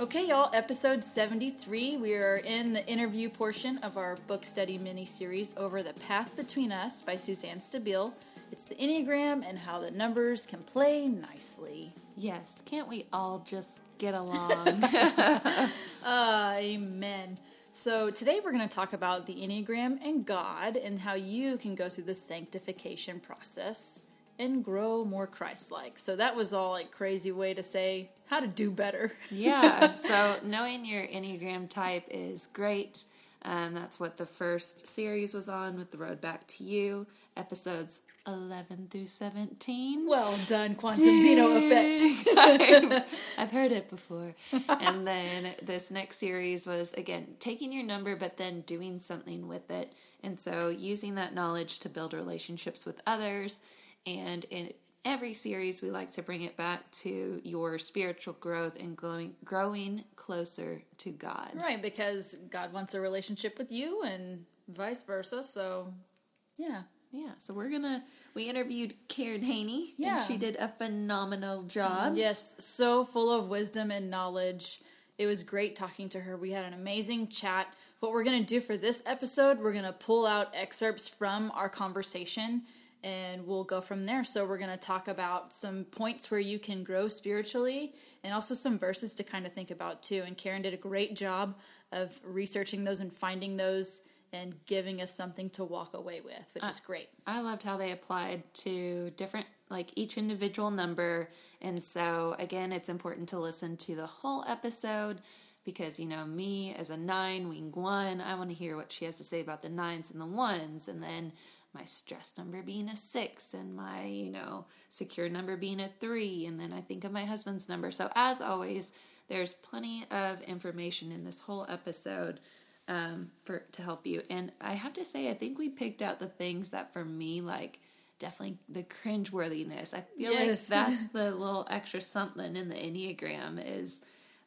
Okay, y'all, episode 73. We are in the interview portion of our book study mini series over The Path Between Us by Suzanne Stabile. It's the Enneagram and how the numbers can play nicely. Yes, can't we all just get along? uh, amen. So, today we're going to talk about the Enneagram and God and how you can go through the sanctification process and grow more Christ like. So, that was all like crazy way to say how to do better. yeah. So, knowing your Enneagram type is great. Um, that's what the first series was on with The Road Back to You, episodes 11 through 17. Well done, Quantum Zeno Effect. I've heard it before. and then this next series was, again, taking your number, but then doing something with it. And so using that knowledge to build relationships with others. And in every series, we like to bring it back to your spiritual growth and growing, growing closer to God. Right, because God wants a relationship with you and vice versa. So, yeah. Yeah, so we're gonna we interviewed Karen Haney. Yeah, and she did a phenomenal job. Yes, so full of wisdom and knowledge. It was great talking to her. We had an amazing chat. What we're gonna do for this episode, we're gonna pull out excerpts from our conversation and we'll go from there. So we're gonna talk about some points where you can grow spiritually and also some verses to kind of think about too. And Karen did a great job of researching those and finding those and giving us something to walk away with, which uh, is great. I loved how they applied to different, like each individual number. And so, again, it's important to listen to the whole episode because, you know, me as a nine, wing one, I want to hear what she has to say about the nines and the ones. And then my stress number being a six and my, you know, secure number being a three. And then I think of my husband's number. So, as always, there's plenty of information in this whole episode um, for to help you. And I have to say, I think we picked out the things that for me, like definitely the cringeworthiness. I feel yes. like that's the little extra something in the Enneagram is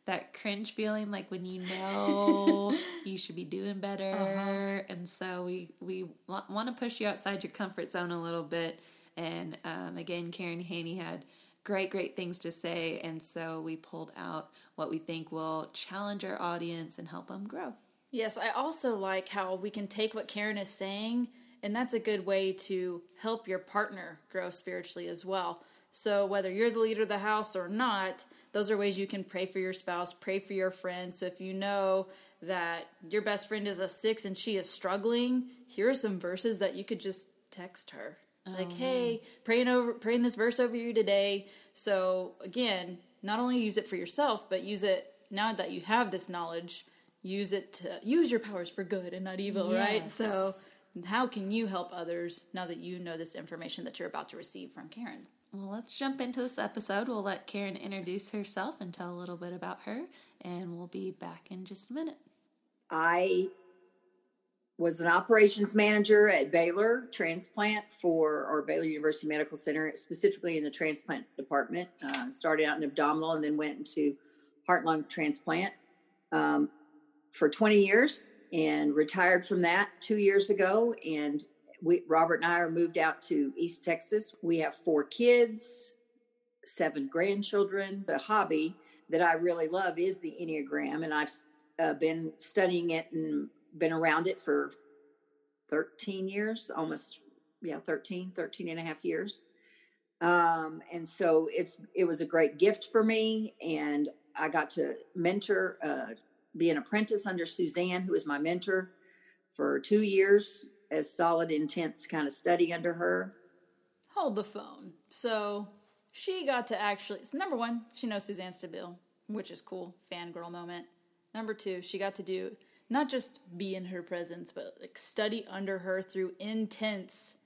that cringe feeling like when you know you should be doing better uh-huh. and so we we want to push you outside your comfort zone a little bit and um, again karen haney had great great things to say and so we pulled out what we think will challenge our audience and help them grow Yes, I also like how we can take what Karen is saying, and that's a good way to help your partner grow spiritually as well. So, whether you're the leader of the house or not, those are ways you can pray for your spouse, pray for your friends. So, if you know that your best friend is a six and she is struggling, here are some verses that you could just text her. Oh, like, hey, praying over praying this verse over you today. So again, not only use it for yourself, but use it now that you have this knowledge use it to use your powers for good and not evil, yes. right? So, how can you help others now that you know this information that you're about to receive from Karen? Well, let's jump into this episode. We'll let Karen introduce herself and tell a little bit about her, and we'll be back in just a minute. I was an operations manager at Baylor Transplant for our Baylor University Medical Center, specifically in the transplant department. Uh, started out in abdominal and then went into heart lung transplant. Um, for 20 years and retired from that two years ago. And we, Robert and I are moved out to East Texas. We have four kids, seven grandchildren. The hobby that I really love is the Enneagram, and I've uh, been studying it and been around it for 13 years, almost, yeah, 13, 13 and a half years. Um, and so it's it was a great gift for me, and I got to mentor uh, be an apprentice under Suzanne, who was my mentor for two years as solid, intense kind of study under her. hold the phone. So she got to actually, so number one, she knows Suzanne Stabile, which is cool, fangirl moment. Number two, she got to do not just be in her presence, but like study under her through intense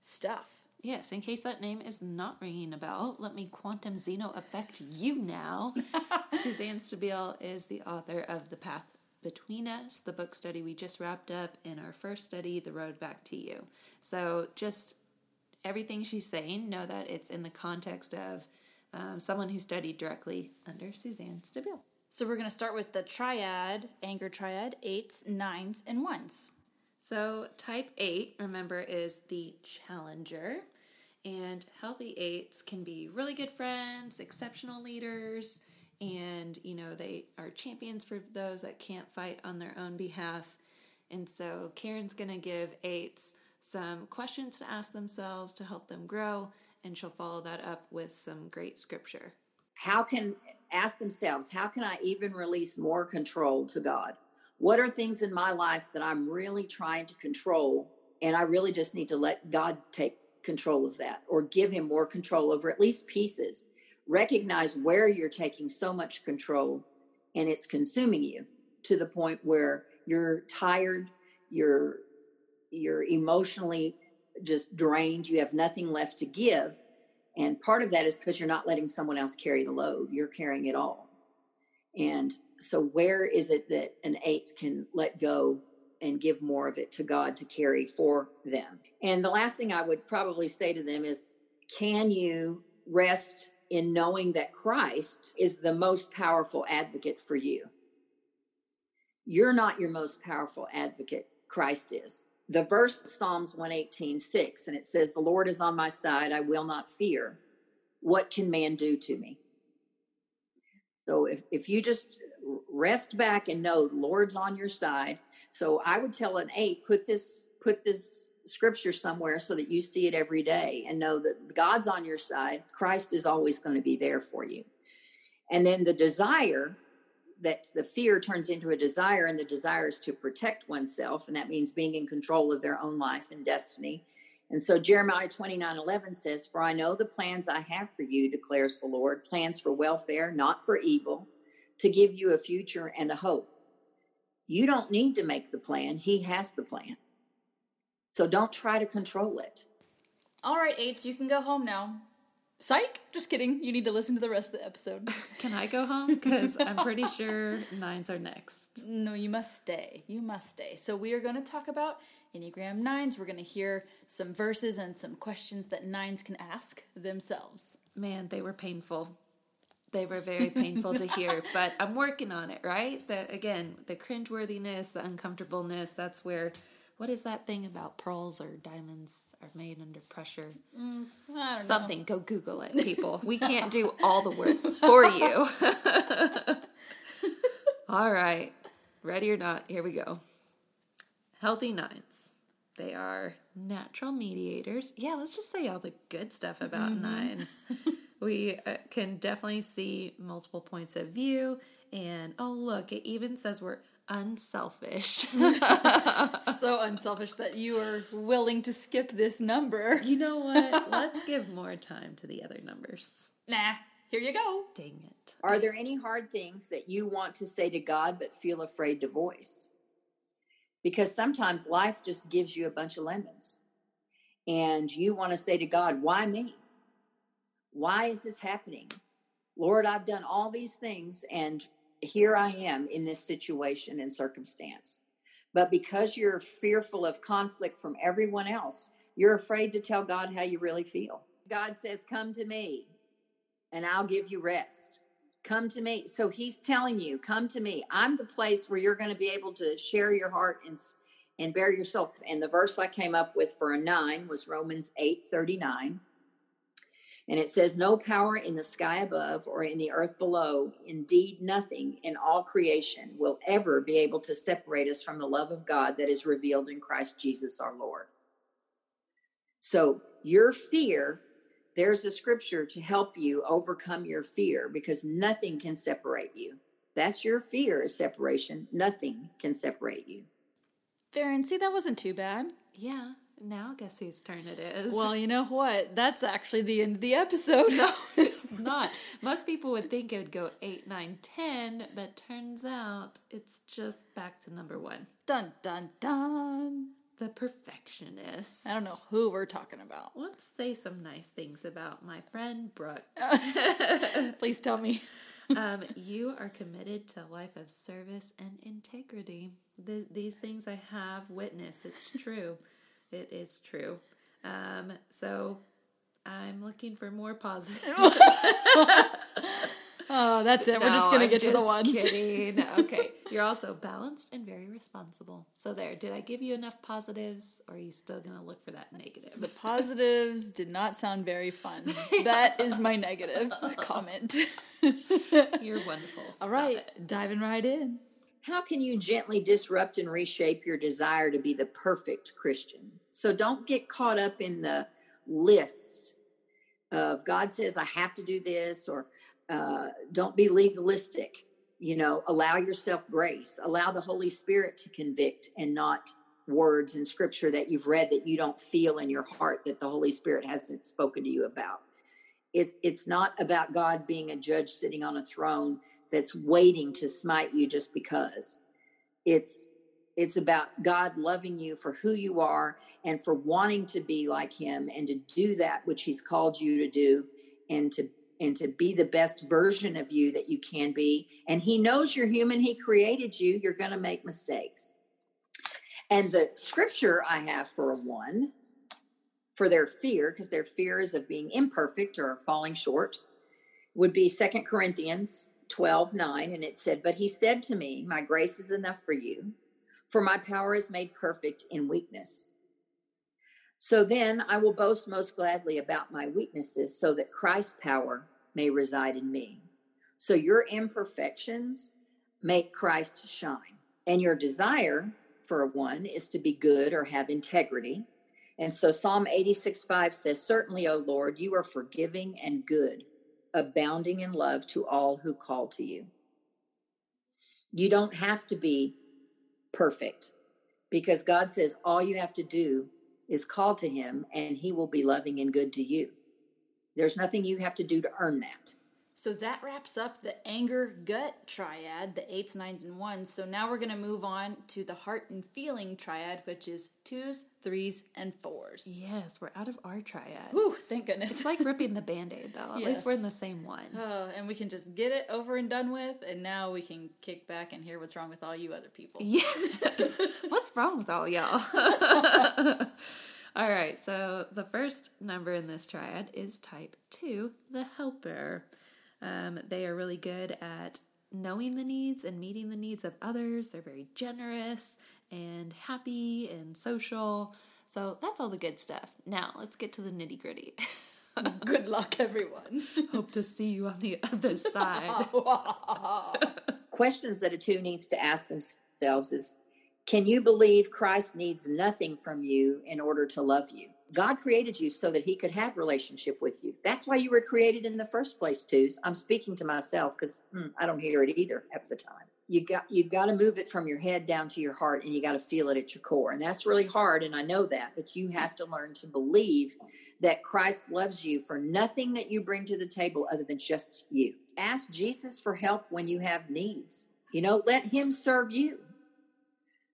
stuff. Yes, in case that name is not ringing a bell, let me quantum Zeno affect you now. Suzanne Stabile is the author of The Path Between Us, the book study we just wrapped up in our first study, The Road Back to You. So just everything she's saying, know that it's in the context of um, someone who studied directly under Suzanne Stabile. So we're going to start with the triad, anger triad, eights, nines, and ones. So, type 8, remember, is the challenger. And healthy eights can be really good friends, exceptional leaders, and, you know, they are champions for those that can't fight on their own behalf. And so, Karen's going to give eights some questions to ask themselves to help them grow, and she'll follow that up with some great scripture. How can, ask themselves, how can I even release more control to God? What are things in my life that I'm really trying to control? And I really just need to let God take control of that or give him more control over at least pieces. Recognize where you're taking so much control and it's consuming you to the point where you're tired, you're you're emotionally just drained, you have nothing left to give. And part of that is because you're not letting someone else carry the load, you're carrying it all. And so where is it that an eight can let go and give more of it to God to carry for them? And the last thing I would probably say to them is can you rest in knowing that Christ is the most powerful advocate for you? You're not your most powerful advocate, Christ is. The verse Psalms 118, 6, and it says, The Lord is on my side, I will not fear. What can man do to me? So if, if you just rest back and know the Lord's on your side. So I would tell an eight, put this, put this scripture somewhere so that you see it every day and know that God's on your side. Christ is always going to be there for you. And then the desire that the fear turns into a desire, and the desire is to protect oneself, and that means being in control of their own life and destiny. And so Jeremiah 29 11 says, For I know the plans I have for you, declares the Lord, plans for welfare, not for evil, to give you a future and a hope. You don't need to make the plan, He has the plan. So don't try to control it. All right, eights, you can go home now. Psych! Just kidding. You need to listen to the rest of the episode. Can I go home? Because I'm pretty sure nines are next. No, you must stay. You must stay. So we are going to talk about Enneagram nines. We're going to hear some verses and some questions that nines can ask themselves. Man, they were painful. They were very painful to hear, but I'm working on it, right? The again, the cringeworthiness, the uncomfortableness, that's where what is that thing about pearls or diamonds are made under pressure? Mm, Something. Know. Go Google it, people. we can't do all the work for you. all right. Ready or not, here we go. Healthy nines. They are natural mediators. Yeah, let's just say all the good stuff about mm-hmm. nines. we uh, can definitely see multiple points of view. And oh, look, it even says we're unselfish. so unselfish that you are willing to skip this number. You know what? Let's give more time to the other numbers. Nah, here you go. Dang it. Are there any hard things that you want to say to God but feel afraid to voice? Because sometimes life just gives you a bunch of lemons. And you want to say to God, why me? Why is this happening? Lord, I've done all these things and here I am in this situation and circumstance. But because you're fearful of conflict from everyone else, you're afraid to tell God how you really feel. God says, Come to me and I'll give you rest. Come to me. So he's telling you, Come to me. I'm the place where you're going to be able to share your heart and, and bear yourself. And the verse I came up with for a nine was Romans 8 39. And it says, No power in the sky above or in the earth below, indeed nothing in all creation, will ever be able to separate us from the love of God that is revealed in Christ Jesus our Lord. So, your fear, there's a scripture to help you overcome your fear because nothing can separate you. That's your fear is separation. Nothing can separate you. Farron, see, that wasn't too bad. Yeah. Now, guess whose turn it is? Well, you know what? That's actually the end of the episode. no, it's not. Most people would think it would go 8, 9, 10, but turns out it's just back to number one. dun dun dun. The perfectionist. I don't know who we're talking about. Let's say some nice things about my friend Brooke. Please tell me. um, you are committed to a life of service and integrity. Th- these things I have witnessed. It's true. It is true. Um, so I'm looking for more positive. Oh, that's it. We're just gonna I'm get to the just ones. Kidding. Okay, you're also balanced and very responsible. So there. Did I give you enough positives, or are you still gonna look for that negative? The positives did not sound very fun. That is my negative comment. You're wonderful. All Stop right, it. diving right in. How can you gently disrupt and reshape your desire to be the perfect Christian? So don't get caught up in the lists of God says I have to do this, or uh, don't be legalistic. You know, allow yourself grace, allow the Holy Spirit to convict and not words in scripture that you've read that you don't feel in your heart that the Holy Spirit hasn't spoken to you about. It's it's not about God being a judge sitting on a throne that's waiting to smite you just because. It's it's about God loving you for who you are and for wanting to be like him and to do that which he's called you to do and to and to be the best version of you that you can be. And he knows you're human. He created you. You're going to make mistakes. And the scripture i have for a one for their fear because their fear is of being imperfect or falling short would be second corinthians 12 9 and it said but he said to me my grace is enough for you for my power is made perfect in weakness so then I will boast most gladly about my weaknesses so that Christ's power may reside in me. So your imperfections make Christ shine. And your desire for one is to be good or have integrity. And so Psalm 86 5 says, Certainly, O Lord, you are forgiving and good, abounding in love to all who call to you. You don't have to be perfect because God says all you have to do is call to him and he will be loving and good to you. There's nothing you have to do to earn that. So that wraps up the anger gut triad, the eights, nines, and ones. So now we're going to move on to the heart and feeling triad, which is twos, threes, and fours. Yes, we're out of our triad. Whew, thank goodness. It's like ripping the band aid, though. At least we're in the same one. Oh, and we can just get it over and done with, and now we can kick back and hear what's wrong with all you other people. Yes. What's wrong with all y'all? all right, so the first number in this triad is type two, the helper. Um, they are really good at knowing the needs and meeting the needs of others. They're very generous and happy and social. So that's all the good stuff. Now let's get to the nitty gritty. Good luck, everyone. Hope to see you on the other side. Questions that a two needs to ask themselves is Can you believe Christ needs nothing from you in order to love you? God created you so that he could have relationship with you. That's why you were created in the first place, twos. I'm speaking to myself because hmm, I don't hear it either at the time. You got you got to move it from your head down to your heart, and you got to feel it at your core, and that's really hard. And I know that, but you have to learn to believe that Christ loves you for nothing that you bring to the table other than just you. Ask Jesus for help when you have needs. You know, let Him serve you.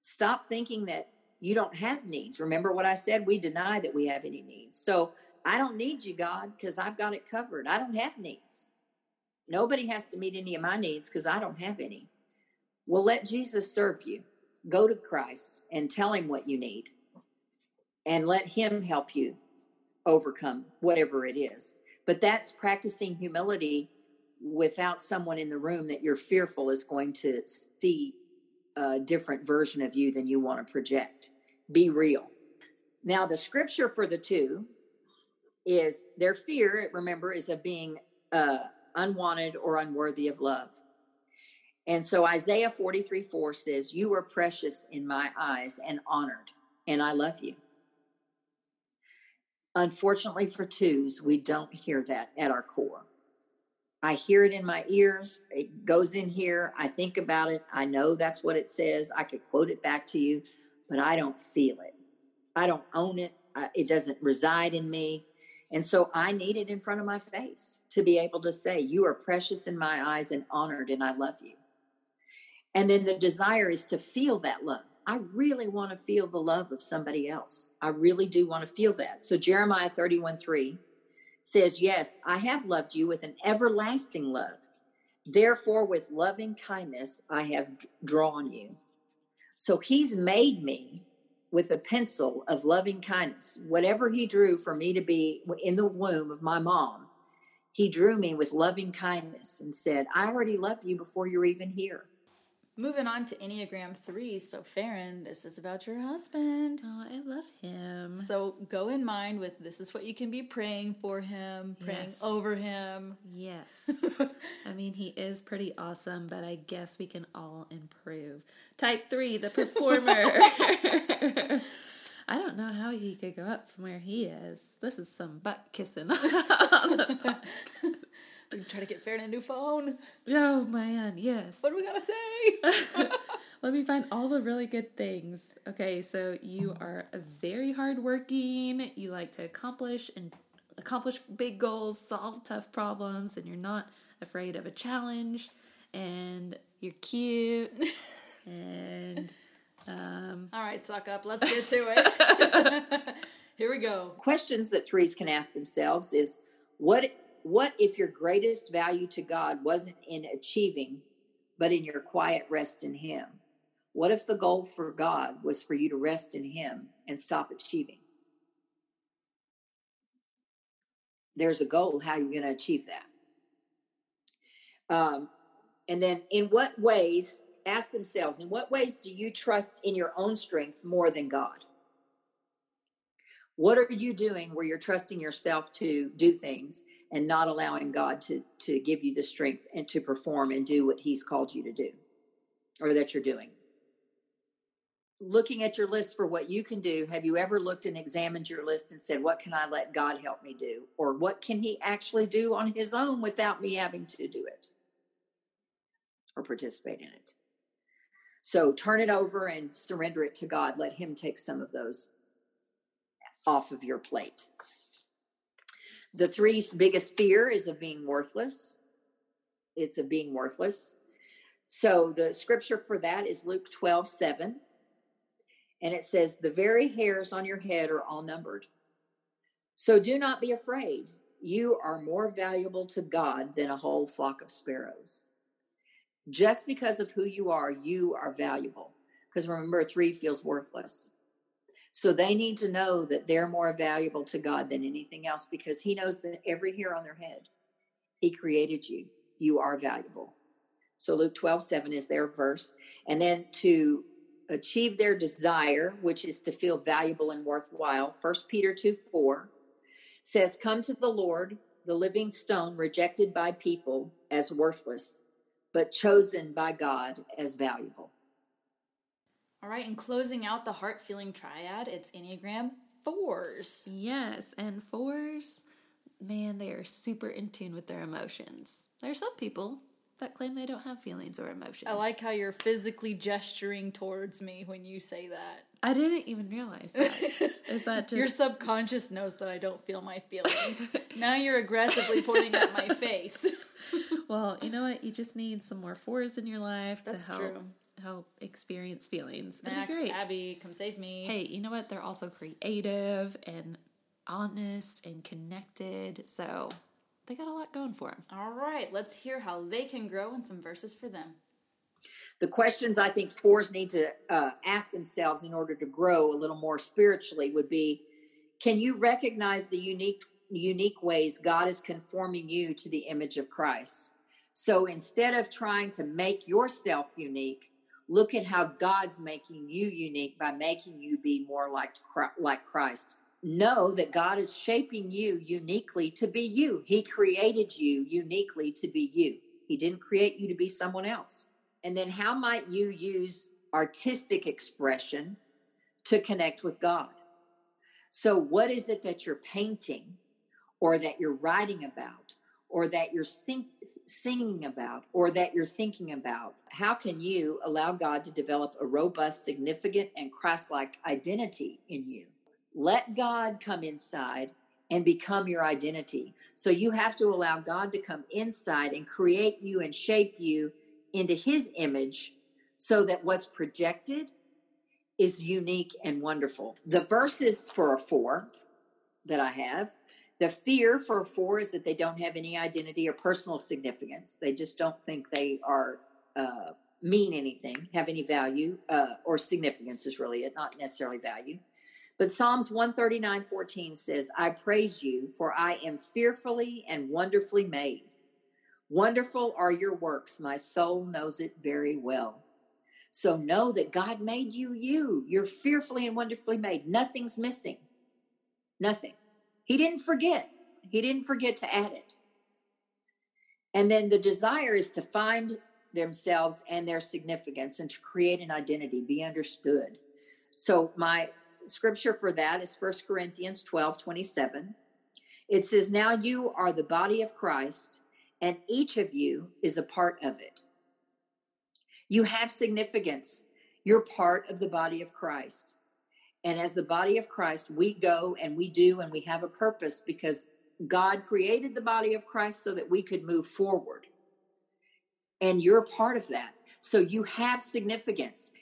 Stop thinking that you don't have needs. Remember what I said? We deny that we have any needs. So I don't need you, God, because I've got it covered. I don't have needs. Nobody has to meet any of my needs because I don't have any. Well, let Jesus serve you. Go to Christ and tell him what you need and let him help you overcome whatever it is. But that's practicing humility without someone in the room that you're fearful is going to see a different version of you than you want to project. Be real. Now, the scripture for the two is their fear, remember, is of being uh, unwanted or unworthy of love. And so Isaiah 43 4 says, You are precious in my eyes and honored, and I love you. Unfortunately for twos, we don't hear that at our core. I hear it in my ears. It goes in here. I think about it. I know that's what it says. I could quote it back to you, but I don't feel it. I don't own it. It doesn't reside in me. And so I need it in front of my face to be able to say, You are precious in my eyes and honored, and I love you. And then the desire is to feel that love. I really want to feel the love of somebody else. I really do want to feel that. So Jeremiah 31 3 says, Yes, I have loved you with an everlasting love. Therefore, with loving kindness, I have drawn you. So he's made me with a pencil of loving kindness. Whatever he drew for me to be in the womb of my mom, he drew me with loving kindness and said, I already love you before you're even here. Moving on to Enneagram 3. So, Farron, this is about your husband. Oh, I love him. So, go in mind with this is what you can be praying for him, praying yes. over him. Yes. I mean, he is pretty awesome, but I guess we can all improve. Type 3, the performer. I don't know how he could go up from where he is. This is some butt kissing We try to get Farron a new phone. Oh man, yes. What do we gotta say? Let me find all the really good things. Okay, so you are very hardworking. You like to accomplish and accomplish big goals, solve tough problems, and you're not afraid of a challenge. And you're cute. and um, all right, suck up. Let's get to it. Here we go. Questions that threes can ask themselves is what what if your greatest value to God wasn't in achieving, but in your quiet rest in Him? What if the goal for God was for you to rest in Him and stop achieving? There's a goal. How are you going to achieve that? Um, and then, in what ways, ask themselves, in what ways do you trust in your own strength more than God? What are you doing where you're trusting yourself to do things and not allowing God to to give you the strength and to perform and do what he's called you to do or that you're doing. Looking at your list for what you can do, have you ever looked and examined your list and said, What can I let God help me do? Or what can He actually do on His own without me having to do it or participate in it? So turn it over and surrender it to God. Let Him take some of those off of your plate. The three's biggest fear is of being worthless. It's of being worthless. So the scripture for that is Luke 12, 7. And it says, The very hairs on your head are all numbered. So do not be afraid. You are more valuable to God than a whole flock of sparrows. Just because of who you are, you are valuable. Because remember, three feels worthless. So they need to know that they're more valuable to God than anything else because He knows that every hair on their head, He created you. You are valuable. So Luke 12, 7 is their verse. And then to achieve their desire, which is to feel valuable and worthwhile, First Peter 2, 4 says, Come to the Lord, the living stone rejected by people as worthless, but chosen by God as valuable. All right, and closing out the heart feeling triad, it's Enneagram fours. Yes, and fours, man, they are super in tune with their emotions. There are some people that claim they don't have feelings or emotions. I like how you're physically gesturing towards me when you say that. I didn't even realize that. Is that just your subconscious knows that I don't feel my feelings? now you're aggressively pointing at my face. well, you know what? You just need some more fours in your life That's to help true help experience feelings. Max, great. Abby, come save me. Hey, you know what? They're also creative and honest and connected. So they got a lot going for them. All right, let's hear how they can grow and some verses for them. The questions I think fours need to uh, ask themselves in order to grow a little more spiritually would be Can you recognize the unique, unique ways God is conforming you to the image of Christ? So instead of trying to make yourself unique, look at how God's making you unique by making you be more like like Christ. Know that God is shaping you uniquely to be you. He created you uniquely to be you. He didn't create you to be someone else. And then how might you use artistic expression to connect with God? So what is it that you're painting or that you're writing about or that you're sing- singing about or that you're thinking about? How can you allow God to develop a robust, significant, and Christ like identity in you? Let God come inside and become your identity. So you have to allow God to come inside and create you and shape you into his image so that what's projected is unique and wonderful. The verses for a four that I have the fear for four is that they don't have any identity or personal significance. They just don't think they are uh, mean anything, have any value uh, or significance is really it, not necessarily value. But Psalms 139 14 says, I praise you, for I am fearfully and wonderfully made. Wonderful are your works. My soul knows it very well. So know that God made you you. You're fearfully and wonderfully made. Nothing's missing. Nothing. He didn't forget. He didn't forget to add it. And then the desire is to find themselves and their significance and to create an identity, be understood. So my scripture for that is First Corinthians 12 27. It says, Now you are the body of Christ, and each of you is a part of it. You have significance. You're part of the body of Christ. And as the body of Christ, we go and we do and we have a purpose because God created the body of Christ so that we could move forward. And you're part of that. So you have significance.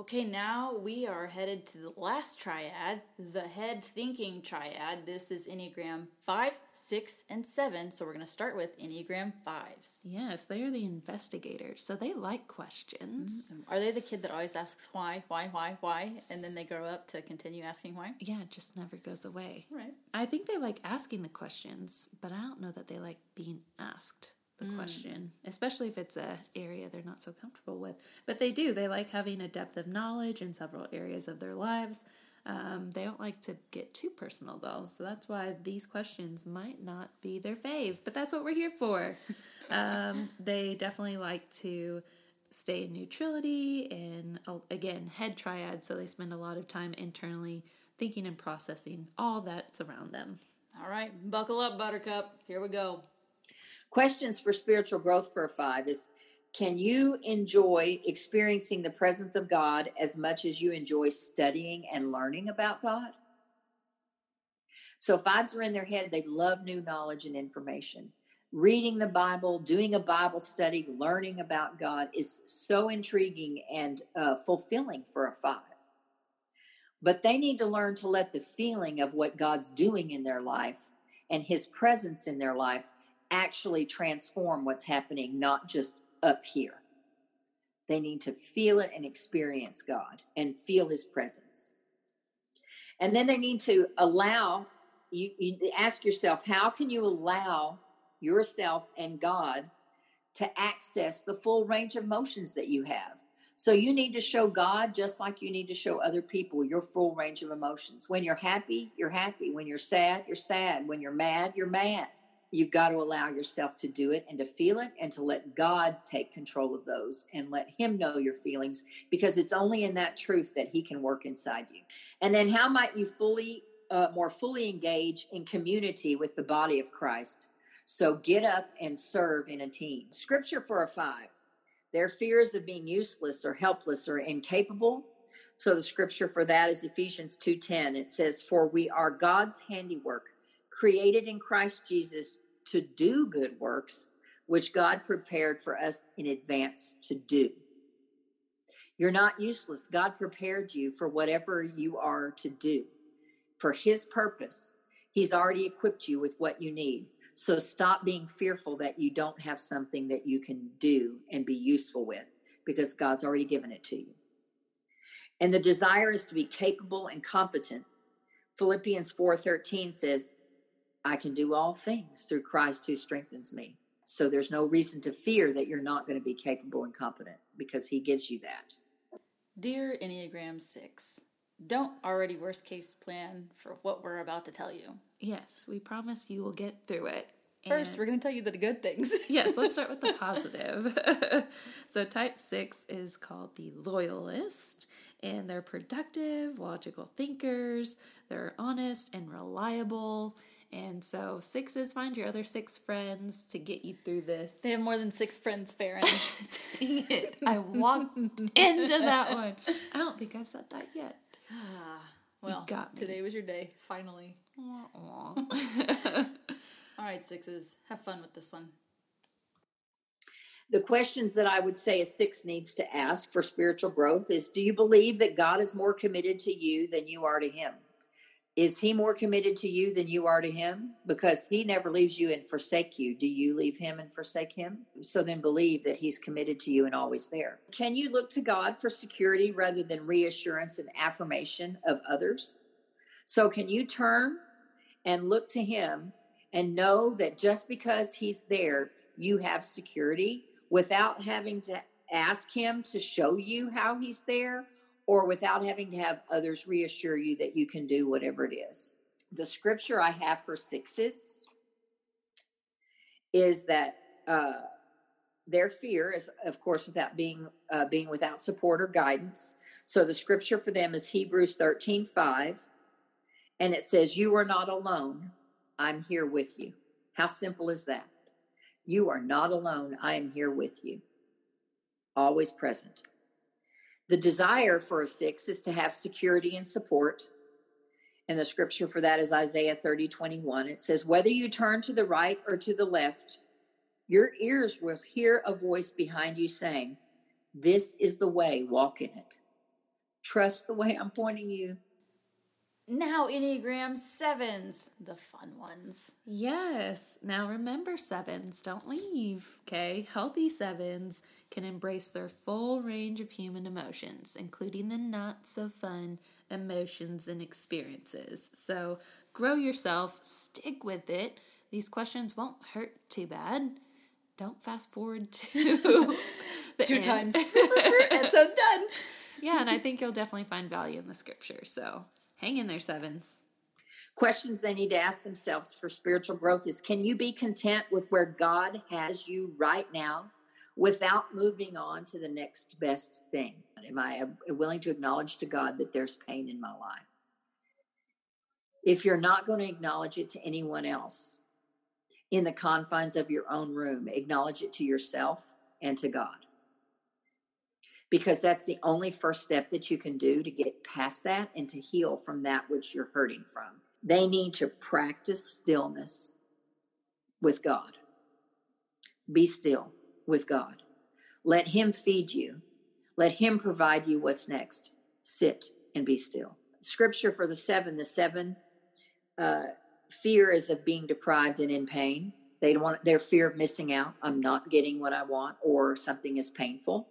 Okay, now we are headed to the last triad, the head thinking triad. This is Enneagram 5, 6, and 7. So we're going to start with Enneagram 5s. Yes, they are the investigators. So they like questions. Mm-hmm. Are they the kid that always asks why, why, why, why? And then they grow up to continue asking why? Yeah, it just never goes away. Right. I think they like asking the questions, but I don't know that they like being asked the mm. question, especially if it's a area they're not so comfortable with. But they do. They like having a depth of knowledge in several areas of their lives. Um, they don't like to get too personal though, so that's why these questions might not be their fave. But that's what we're here for. um, they definitely like to stay in neutrality and uh, again head triad, so they spend a lot of time internally thinking and processing all that's around them. All right, buckle up, Buttercup. Here we go questions for spiritual growth for a five is can you enjoy experiencing the presence of God as much as you enjoy studying and learning about God? So, fives are in their head, they love new knowledge and information. Reading the Bible, doing a Bible study, learning about God is so intriguing and uh, fulfilling for a five. But they need to learn to let the feeling of what God's doing in their life and his presence in their life actually transform what's happening, not just up here. They need to feel it and experience God and feel his presence. And then they need to allow you, you ask yourself, how can you allow yourself and God to access the full range of emotions that you have? So you need to show God just like you need to show other people your full range of emotions. When you're happy, you're happy. When you're sad, you're sad. When you're mad, you're mad you've got to allow yourself to do it and to feel it and to let God take control of those and let Him know your feelings because it's only in that truth that He can work inside you. And then, how might you fully, uh, more fully engage in community with the body of Christ? So, get up and serve in a team. Scripture for a five their fears of being useless or helpless or incapable. So, the scripture for that is Ephesians 2:10. It says, For we are God's handiwork created in Christ Jesus to do good works, which God prepared for us in advance to do. You're not useless. God prepared you for whatever you are to do for His purpose. He's already equipped you with what you need. So stop being fearful that you don't have something that you can do and be useful with because God's already given it to you. And the desire is to be capable and competent. Philippians 4:13 says, I can do all things through Christ who strengthens me. So there's no reason to fear that you're not going to be capable and competent because he gives you that. Dear Enneagram 6, don't already worst case plan for what we're about to tell you. Yes, we promise you will get through it. First, and we're going to tell you the good things. yes, let's start with the positive. so, type 6 is called the loyalist, and they're productive, logical thinkers, they're honest and reliable and so sixes, find your other six friends to get you through this. They have more than six friends, Farron. Dang it. I walked into that one. I don't think I've said that yet. Well, got me. today was your day, finally. All right, sixes, have fun with this one. The questions that I would say a six needs to ask for spiritual growth is Do you believe that God is more committed to you than you are to Him? Is He more committed to you than you are to Him? Because He never leaves you and forsake you. Do you leave Him and forsake Him? So then believe that He's committed to you and always there. Can you look to God for security rather than reassurance and affirmation of others? So can you turn and look to Him and know that just because He's there, you have security without having to ask Him to show you how He's there or without having to have others reassure you that you can do whatever it is. The scripture I have for sixes is that uh, their fear is, of course, without being uh, being without support or guidance. So the scripture for them is Hebrews thirteen five, and it says, "You are not alone. I'm here with you." How simple is that? You are not alone. I am here with you, always present. The desire for a six is to have security and support. And the scripture for that is Isaiah 30, 21. It says, Whether you turn to the right or to the left, your ears will hear a voice behind you saying, This is the way, walk in it. Trust the way I'm pointing you. Now, Enneagram sevens, the fun ones. Yes. Now remember, sevens, don't leave, okay? Healthy sevens can embrace their full range of human emotions, including the not so fun emotions and experiences. So grow yourself, stick with it. These questions won't hurt too bad. Don't fast forward to Two end. times. Episode's done. Yeah, and I think you'll definitely find value in the scripture. So hang in there, sevens. Questions they need to ask themselves for spiritual growth is Can you be content with where God has you right now without moving on to the next best thing? Am I uh, willing to acknowledge to God that there's pain in my life? If you're not going to acknowledge it to anyone else in the confines of your own room, acknowledge it to yourself and to God. Because that's the only first step that you can do to get past that and to heal from that which you're hurting from. They need to practice stillness with God. Be still with God. Let Him feed you. Let Him provide you what's next. Sit and be still. Scripture for the seven the seven uh, fear is of being deprived and in pain. They don't want their fear of missing out. I'm not getting what I want, or something is painful.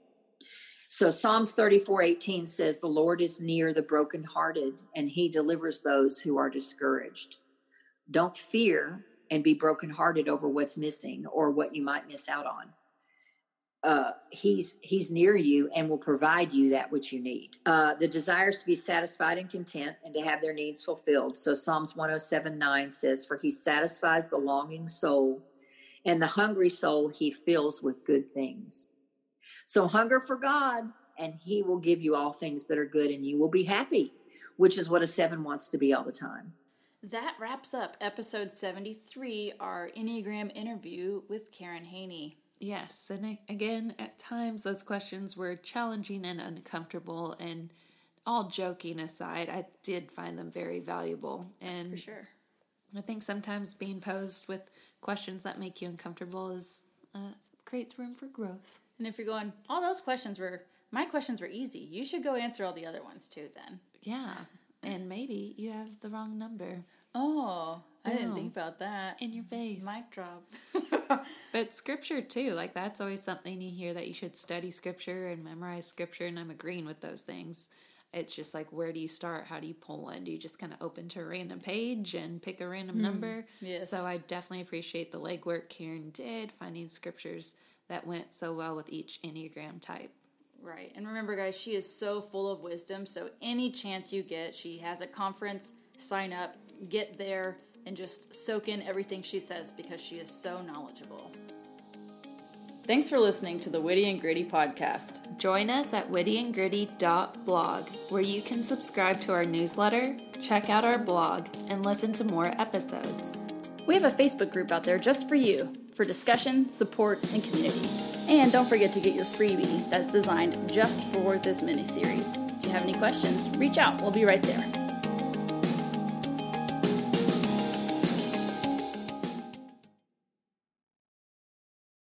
So Psalms 34 18 says, The Lord is near the brokenhearted, and he delivers those who are discouraged. Don't fear and be brokenhearted over what's missing or what you might miss out on. Uh, he's he's near you and will provide you that which you need. Uh, the desires to be satisfied and content and to have their needs fulfilled. So Psalms 107 9 says, For he satisfies the longing soul, and the hungry soul he fills with good things. So hunger for God, and He will give you all things that are good, and you will be happy, which is what a seven wants to be all the time. That wraps up episode 73, our Enneagram interview with Karen Haney. Yes, and I- again, at times those questions were challenging and uncomfortable, and all joking aside, I did find them very valuable. And For sure. I think sometimes being posed with questions that make you uncomfortable is uh, creates room for growth. And if you're going, all those questions were, my questions were easy, you should go answer all the other ones too then. Yeah, and maybe you have the wrong number Oh, I didn't think about that. in your face. Mic drop. But scripture too, like that's always something you hear that you should study scripture and memorize scripture, and I'm agreeing with those things. It's just like, where do you start? How do you pull one? Do you just kind of open to a random page and pick a random hmm. number? yes. So I definitely appreciate the legwork Karen did, finding scriptures that went so well with each Enneagram type. Right. And remember, guys, she is so full of wisdom. So, any chance you get, she has a conference, sign up, get there, and just soak in everything she says because she is so knowledgeable. Thanks for listening to the Witty and Gritty podcast. Join us at wittyandgritty.blog, where you can subscribe to our newsletter, check out our blog, and listen to more episodes. We have a Facebook group out there just for you for discussion, support, and community. And don't forget to get your freebie that's designed just for this mini series. If you have any questions, reach out. We'll be right there.